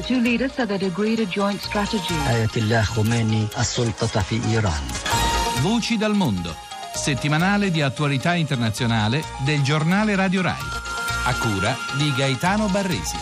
The two leaders said they'd agreed a joint strategy. آية الله خميني السلطة في إيران Voci dal mondo, settimanale di attualità internazionale del giornale Radio Rai, a cura di Gaetano Barresi.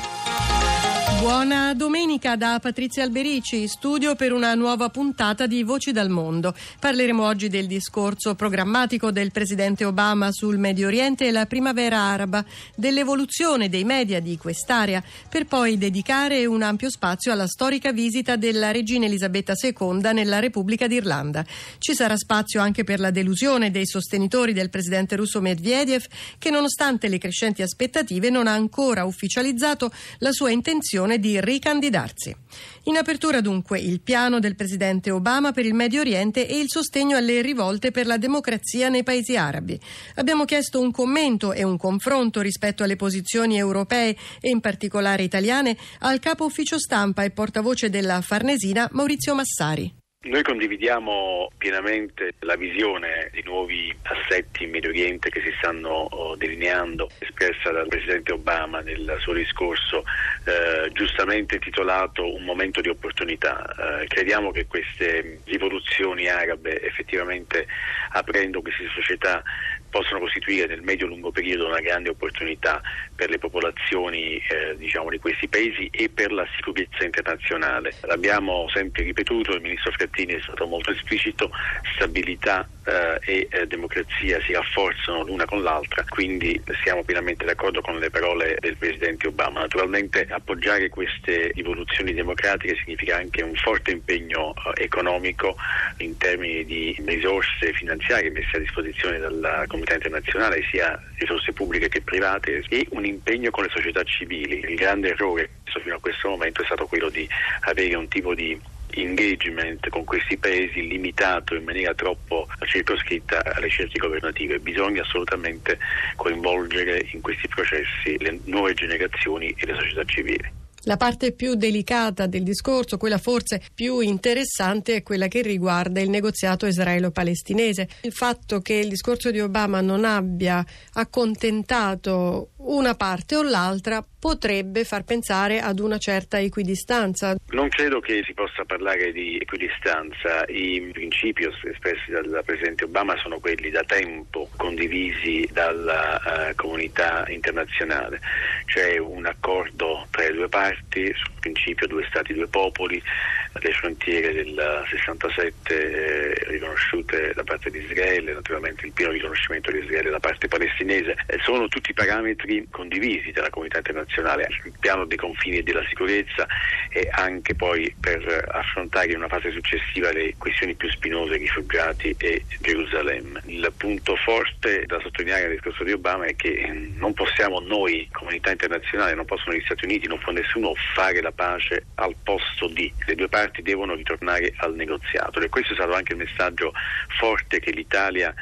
Buona domenica da Patrizia Alberici, studio per una nuova puntata di Voci dal Mondo. Parleremo oggi del discorso programmatico del presidente Obama sul Medio Oriente e la primavera araba, dell'evoluzione dei media di quest'area, per poi dedicare un ampio spazio alla storica visita della regina Elisabetta II nella Repubblica d'Irlanda. Ci sarà spazio anche per la delusione dei sostenitori del presidente russo Medvedev, che nonostante le crescenti aspettative non ha ancora ufficializzato la sua intenzione di ricandidarsi. In apertura dunque il piano del presidente Obama per il Medio Oriente e il sostegno alle rivolte per la democrazia nei paesi arabi. Abbiamo chiesto un commento e un confronto rispetto alle posizioni europee e in particolare italiane al capo ufficio stampa e portavoce della Farnesina Maurizio Massari. Noi condividiamo pienamente la visione di nuovi assetti in Medio Oriente che si stanno oh, delineando, espressa dal Presidente Obama nel suo discorso eh, giustamente intitolato Un momento di opportunità. Eh, crediamo che queste rivoluzioni arabe effettivamente aprendo queste società possono costituire nel medio-lungo periodo una grande opportunità per le popolazioni eh, diciamo, di questi paesi e per la sicurezza internazionale. L'abbiamo sempre ripetuto, il ministro Frattini è stato molto esplicito, stabilità eh, e eh, democrazia si rafforzano l'una con l'altra, quindi siamo pienamente d'accordo con le parole del Presidente Obama. Naturalmente appoggiare queste rivoluzioni democratiche significa anche un forte impegno eh, economico in termini di risorse finanziarie messe a disposizione dalla comunità internazionale, sia risorse pubbliche che private, e un impegno con le società civili. Il grande errore fino a questo momento è stato quello di avere un tipo di engagement con questi paesi limitato in maniera troppo circoscritta alle scelte governative. Bisogna assolutamente coinvolgere in questi processi le nuove generazioni e le società civili. La parte più delicata del discorso, quella forse più interessante, è quella che riguarda il negoziato israelo-palestinese. Il fatto che il discorso di Obama non abbia accontentato una parte o l'altra potrebbe far pensare ad una certa equidistanza. Non credo che si possa parlare di equidistanza. I principi espressi dal Presidente Obama sono quelli da tempo condivisi dalla uh, comunità internazionale. C'è un accordo tra le due parti sul principio due stati, due popoli, le frontiere del 67 eh, riconosciute da parte di Israele, naturalmente il pieno riconoscimento di Israele da parte palestinese, eh, sono tutti parametri condivisi dalla comunità internazionale sul piano dei confini e della sicurezza e anche poi per affrontare in una fase successiva le questioni più spinose, rifugiati e Gerusalemme. Il punto forte da sottolineare nel discorso di Obama è che non possiamo noi, comunità internazionale, non possono gli Stati Uniti, non può nessuno fare la pace al posto di. Le due parti devono ritornare al negoziato e questo è stato anche il messaggio forte che l'Italia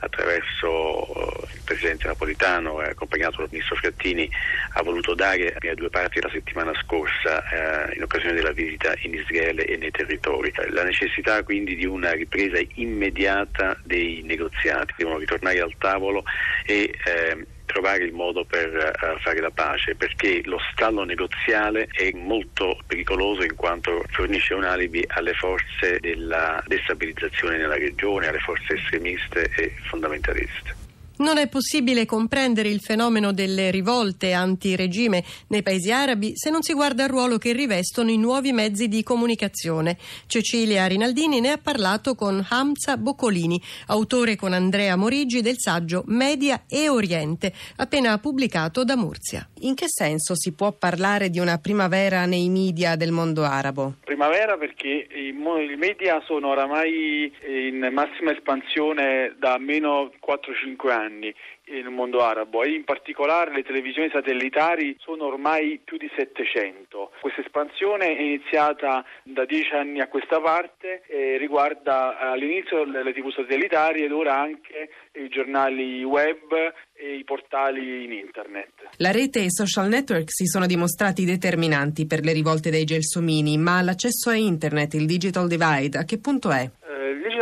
attraverso il Presidente Napolitano accompagnato dal Ministro Frattini ha voluto dare alle due parti la settimana scorsa eh, in occasione della visita in Israele e nei territori. La necessità quindi di una ripresa immediata dei negoziati, devono ritornare al tavolo e eh, trovare il modo per uh, fare la pace, perché lo stallo negoziale è molto pericoloso in quanto fornisce un alibi alle forze della destabilizzazione nella regione, alle forze estremiste e fondamentaliste. Non è possibile comprendere il fenomeno delle rivolte antiregime nei paesi arabi se non si guarda al ruolo che rivestono i nuovi mezzi di comunicazione. Cecilia Rinaldini ne ha parlato con Hamza Boccolini, autore con Andrea Morigi del saggio Media e Oriente, appena pubblicato da Murcia. In che senso si può parlare di una primavera nei media del mondo arabo? Primavera perché i media sono oramai in massima espansione da almeno 4-5 anni anni nel mondo arabo e in particolare le televisioni satellitari sono ormai più di 700. Questa espansione è iniziata da dieci anni a questa parte e riguarda all'inizio le tv satellitari ed ora anche i giornali web e i portali in internet. La rete e i social network si sono dimostrati determinanti per le rivolte dei gelsomini, ma l'accesso a internet, il digital divide, a che punto è?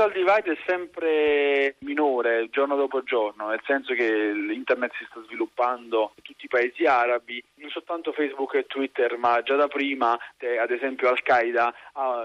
Digital divide è sempre minore giorno dopo giorno, nel senso che l'internet si sta sviluppando in tutti i paesi arabi, non soltanto Facebook e Twitter, ma già da prima, ad esempio Al-Qaeda,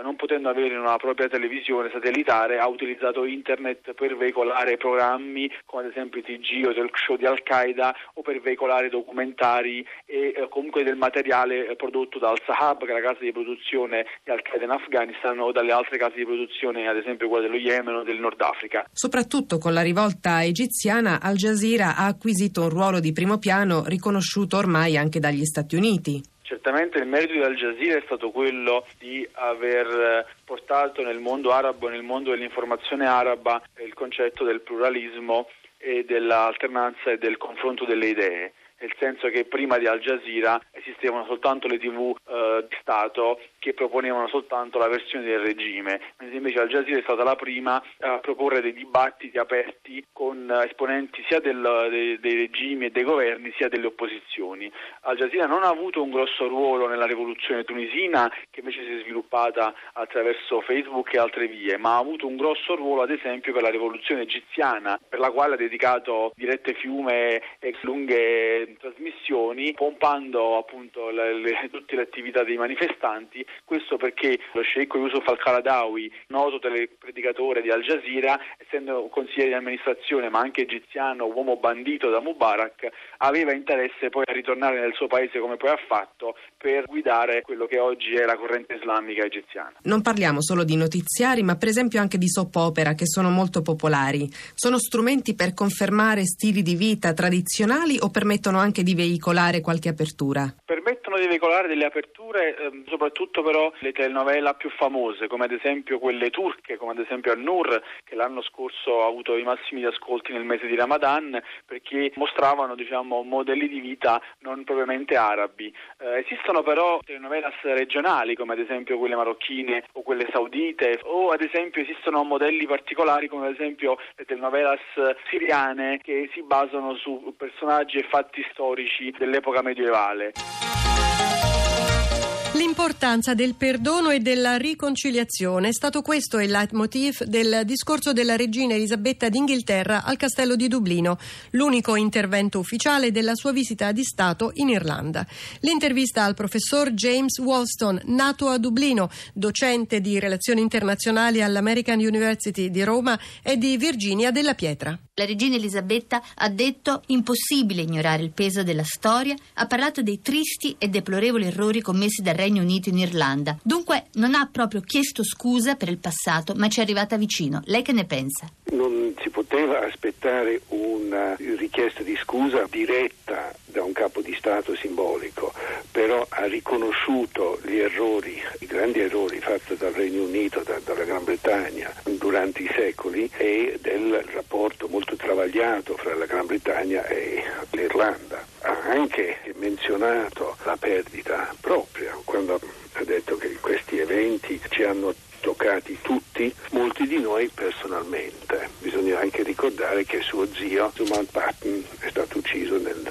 non potendo avere una propria televisione satellitare, ha utilizzato internet per veicolare programmi come ad esempio i TG o talk show di Al-Qaeda o per veicolare documentari e eh, comunque del materiale eh, prodotto dal Sahab, che è la casa di produzione di Al-Qaeda in Afghanistan o dalle altre case di produzione, ad esempio quella dello Yemen o del Nord Africa. Soprattutto con la rivolta egiziana, Al Jazeera ha acquisito un ruolo di primo piano riconosciuto ormai anche dagli Stati Uniti. Certamente il merito di Al Jazeera è stato quello di aver eh, portato nel mondo arabo nel mondo dell'informazione araba il concetto del pluralismo e dell'alternanza e del confronto delle idee nel senso che prima di Al Jazeera esistevano soltanto le tv eh, di Stato che proponevano soltanto la versione del regime, mentre invece Al Jazeera è stata la prima a proporre dei dibattiti aperti con esponenti sia del, dei, dei, regimi e dei governi sia delle opposizioni. Al Jazeera non ha avuto un grosso ruolo nella rivoluzione tunisina che invece si è sviluppata attraverso Facebook e altre vie, ma ha avuto un grosso ruolo ad esempio per la rivoluzione egiziana per la quale ha dedicato dirette fiume e lunghe trasmissioni pompando appunto le, le, tutte le attività dei manifestanti, questo perché lo sceicco Yusuf al-Qaradawi, noto telepredicatore di Al Jazeera, essendo consigliere di amministrazione ma anche egiziano, uomo bandito da Mubarak, aveva interesse poi a ritornare nel suo paese come poi ha fatto per guidare quello che oggi è la corrente islamica egiziana. Non parliamo solo di notiziari, ma per esempio anche di soap opera che sono molto popolari. Sono strumenti per confermare stili di vita tradizionali o permettono anche di veicolare qualche apertura? Permettono di veicolare delle aperture, ehm, soprattutto però le telenovela più famose, come ad esempio quelle turche, come ad esempio An-Nur, che l'anno scorso ha avuto i massimi ascolti nel mese di Ramadan, perché mostravano diciamo, modelli di vita non propriamente arabi. Eh, esistono però telenovelas regionali, come ad esempio quelle marocchine o quelle saudite, o ad esempio esistono modelli particolari, come ad esempio le telenovelas siriane, che si basano su personaggi e fatti storici dell'epoca medievale. L'importanza del perdono e della riconciliazione è stato questo il leitmotiv del discorso della regina Elisabetta d'Inghilterra al castello di Dublino, l'unico intervento ufficiale della sua visita di Stato in Irlanda. L'intervista al professor James Walston, nato a Dublino, docente di relazioni internazionali all'American University di Roma, e di Virginia della Pietra. La regina Elisabetta ha detto impossibile ignorare il peso della storia, ha parlato dei tristi e deplorevoli errori commessi dal Regno Unito in Irlanda. Dunque non ha proprio chiesto scusa per il passato, ma ci è arrivata vicino. Lei che ne pensa? Non si poteva aspettare una richiesta di scusa diretta da un capo di Stato simbolico, però ha riconosciuto gli errori, i grandi errori fatti dal Regno Unito, da, dalla Gran Bretagna durante i secoli e del rapporto molto travagliato fra la Gran Bretagna e l'Irlanda. Ha anche menzionato la perdita propria quando ha detto che questi eventi ci hanno toccati tutti, molti di noi personalmente. Bisogna anche ricordare che suo zio, Mountbatten, è stato ucciso nel 79.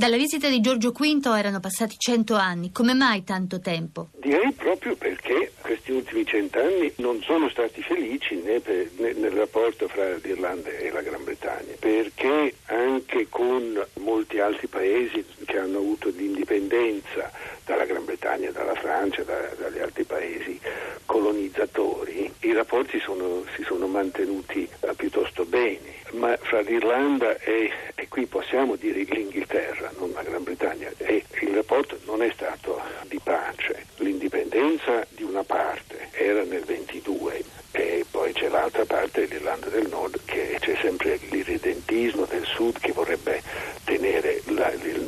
Dalla visita di Giorgio V erano passati cento anni. Come mai tanto tempo? Direi proprio perché questi ultimi cent'anni non sono stati felici né, per, né nel rapporto fra l'Irlanda e la Gran Bretagna, perché anche con molti altri paesi che hanno avuto l'indipendenza dalla Gran Bretagna, dalla Francia, da, dagli altri paesi colonizzatori, i rapporti sono, si sono mantenuti uh, piuttosto bene, ma fra l'Irlanda e, e, qui possiamo dire l'Inghilterra, non la Gran Bretagna, e il rapporto non è stato di pace. L'indipendenza di una parte era nel 22 e poi c'è l'altra parte, l'Irlanda del Nord, che c'è sempre l'irredentismo del Sud che vorrebbe tenere la, Nord.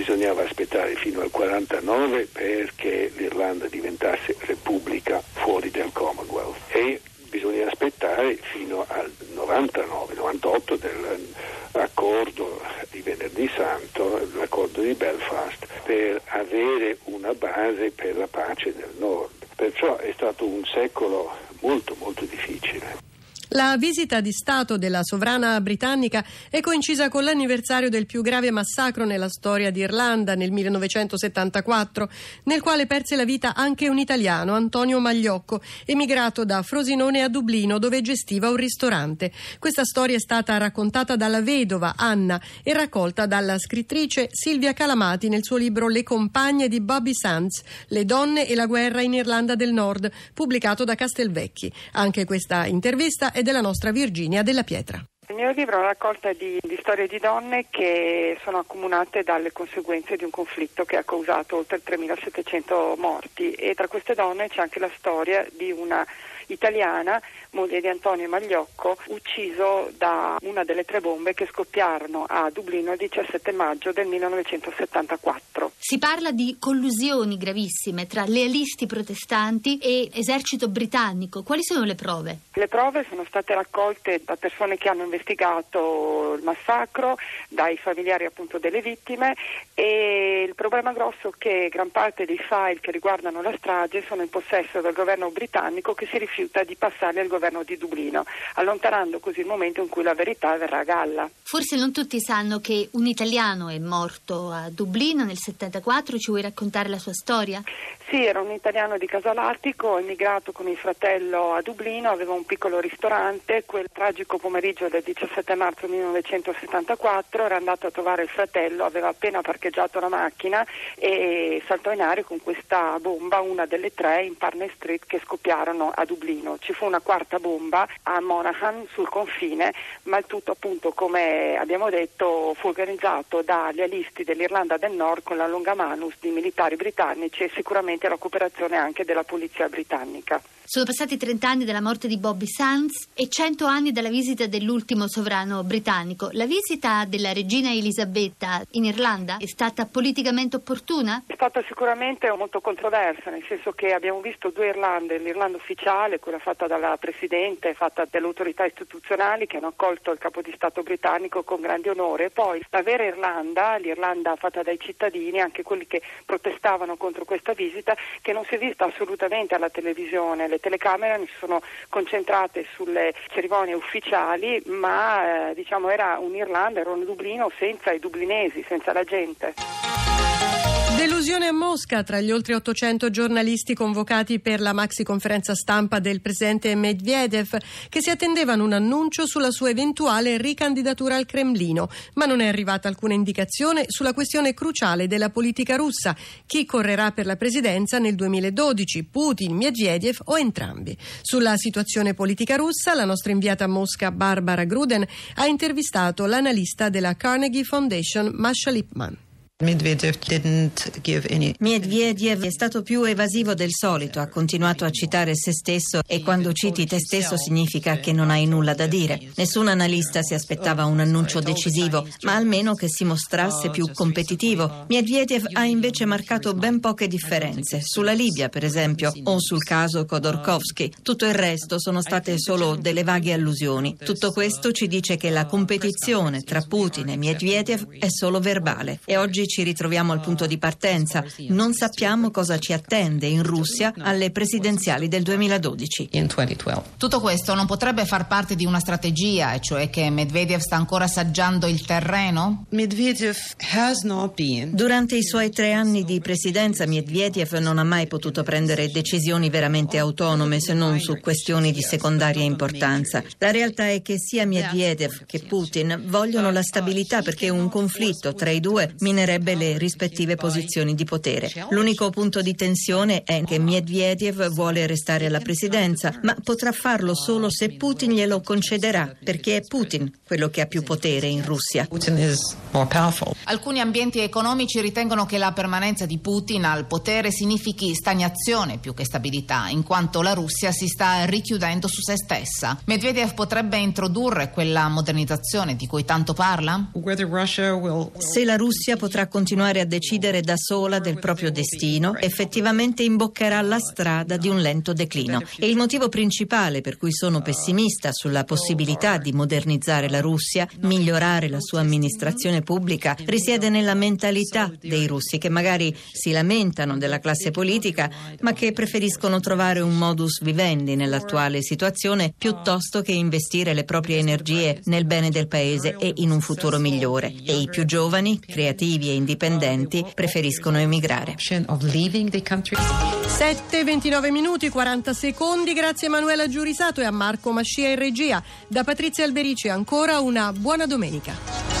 Bisognava aspettare fino al 49 perché l'Irlanda diventasse repubblica fuori del Commonwealth e bisogna aspettare fino al 99-98 dell'accordo di Venerdì Santo, l'accordo di Belfast, per avere una base per la pace nel Nord. Perciò è stato un secolo molto molto difficile. La visita di Stato della sovrana britannica è coincisa con l'anniversario del più grave massacro nella storia d'Irlanda nel 1974, nel quale perse la vita anche un italiano, Antonio Magliocco, emigrato da Frosinone a Dublino dove gestiva un ristorante. Questa storia è stata raccontata dalla vedova Anna e raccolta dalla scrittrice Silvia Calamati nel suo libro Le compagne di Bobby Sands, Le donne e la guerra in Irlanda del Nord, pubblicato da Castelvecchi. Anche questa intervista è e della nostra Virginia della Pietra. Il mio libro è una raccolta di, di, storie di donne che sono accomunate dalle conseguenze di un conflitto che ha causato oltre 3.700 morti e tra queste donne c'è anche la storia di una italiana, moglie di Antonio Magliocco, ucciso da una delle tre bombe che scoppiarono a Dublino il 17 maggio del 1974. Si parla di collusioni gravissime tra lealisti protestanti e esercito britannico. Quali sono le prove? Le prove sono state raccolte da persone che hanno investigato il massacro, dai familiari appunto delle vittime e il problema grosso è che gran parte dei file che riguardano la strage sono in possesso del governo britannico che si rifiuta di passarli al governo di Dublino, allontanando così il momento in cui la verità verrà a galla. Forse non tutti sanno che un italiano è morto a Dublino nel 74, ci vuoi raccontare la sua storia? Sì, era un italiano di Casalartico, emigrato con il fratello a Dublino, aveva un piccolo ristorante, quel tragico pomeriggio del 17 marzo 1974 era andato a trovare il fratello, aveva appena parcheggiato la macchina e saltò in aria con questa bomba, una delle tre in Parnell Street che scoppiarono a Dublino. Ci fu una quarta bomba a Monaghan sul confine, ma il tutto appunto come abbiamo detto fu organizzato dagli alisti dell'Irlanda del Nord con la longa manus di militari britannici e sicuramente ovviamente la cooperazione anche della polizia britannica. Sono passati 30 anni dalla morte di Bobby Sands e 100 anni dalla visita dell'ultimo sovrano britannico. La visita della regina Elisabetta in Irlanda è stata politicamente opportuna? È stata sicuramente molto controversa, nel senso che abbiamo visto due Irlande, l'Irlanda ufficiale, quella fatta dalla Presidente, fatta dalle autorità istituzionali che hanno accolto il capo di Stato britannico con grande onore, e poi la vera Irlanda, l'Irlanda fatta dai cittadini, anche quelli che protestavano contro questa visita, che non si è vista assolutamente alla televisione. Le telecamere si sono concentrate sulle cerimonie ufficiali, ma eh, diciamo era un'Irlanda, era un Dublino senza i dublinesi, senza la gente. Delusione a Mosca tra gli oltre 800 giornalisti convocati per la maxi conferenza stampa del presidente Medvedev che si attendevano un annuncio sulla sua eventuale ricandidatura al Cremlino, ma non è arrivata alcuna indicazione sulla questione cruciale della politica russa, chi correrà per la presidenza nel 2012, Putin, Medvedev o entrambi. Sulla situazione politica russa la nostra inviata a Mosca Barbara Gruden ha intervistato l'analista della Carnegie Foundation Masha Lipman. Medvedev è stato più evasivo del solito, ha continuato a citare se stesso e quando citi te stesso significa che non hai nulla da dire. Nessun analista si aspettava un annuncio decisivo, ma almeno che si mostrasse più competitivo. Medvedev ha invece marcato ben poche differenze, sulla Libia per esempio, o sul caso Khodorkovsky. Tutto il resto sono state solo delle vaghe allusioni. Tutto questo ci dice che la competizione tra Putin e Medvedev è solo verbale e oggi ci ritroviamo al punto di partenza. Non sappiamo cosa ci attende in Russia alle presidenziali del 2012. Tutto questo non potrebbe far parte di una strategia, e cioè che Medvedev sta ancora assaggiando il terreno? Durante i suoi tre anni di presidenza Medvedev non ha mai potuto prendere decisioni veramente autonome se non su questioni di secondaria importanza. La realtà è che sia Medvedev che Putin vogliono la stabilità perché un conflitto tra i due minerebbe avrebbe le rispettive posizioni di potere. L'unico punto di tensione è che Medvedev vuole restare alla presidenza, ma potrà farlo solo se Putin glielo concederà, perché è Putin quello che ha più potere in Russia. Alcuni ambienti economici ritengono che la permanenza di Putin al potere significhi stagnazione più che stabilità, in quanto la Russia si sta richiudendo su se stessa. Medvedev potrebbe introdurre quella modernizzazione di cui tanto parla? Se la Russia potrà continuare a decidere da sola del proprio destino, effettivamente imboccherà la strada di un lento declino. E il motivo principale per cui sono pessimista sulla possibilità di modernizzare la Russia, migliorare la sua amministrazione pubblica, risiede nella mentalità dei russi che magari si lamentano della classe politica, ma che preferiscono trovare un modus vivendi nell'attuale situazione piuttosto che investire le proprie energie nel bene del paese e in un futuro migliore. E i più giovani, creativi e indipendenti preferiscono emigrare. 7, 29 minuti, 40 secondi. Grazie a Emanuela Giurisato e a Marco Mascia in regia. Da Patrizia Alberici ancora una buona domenica.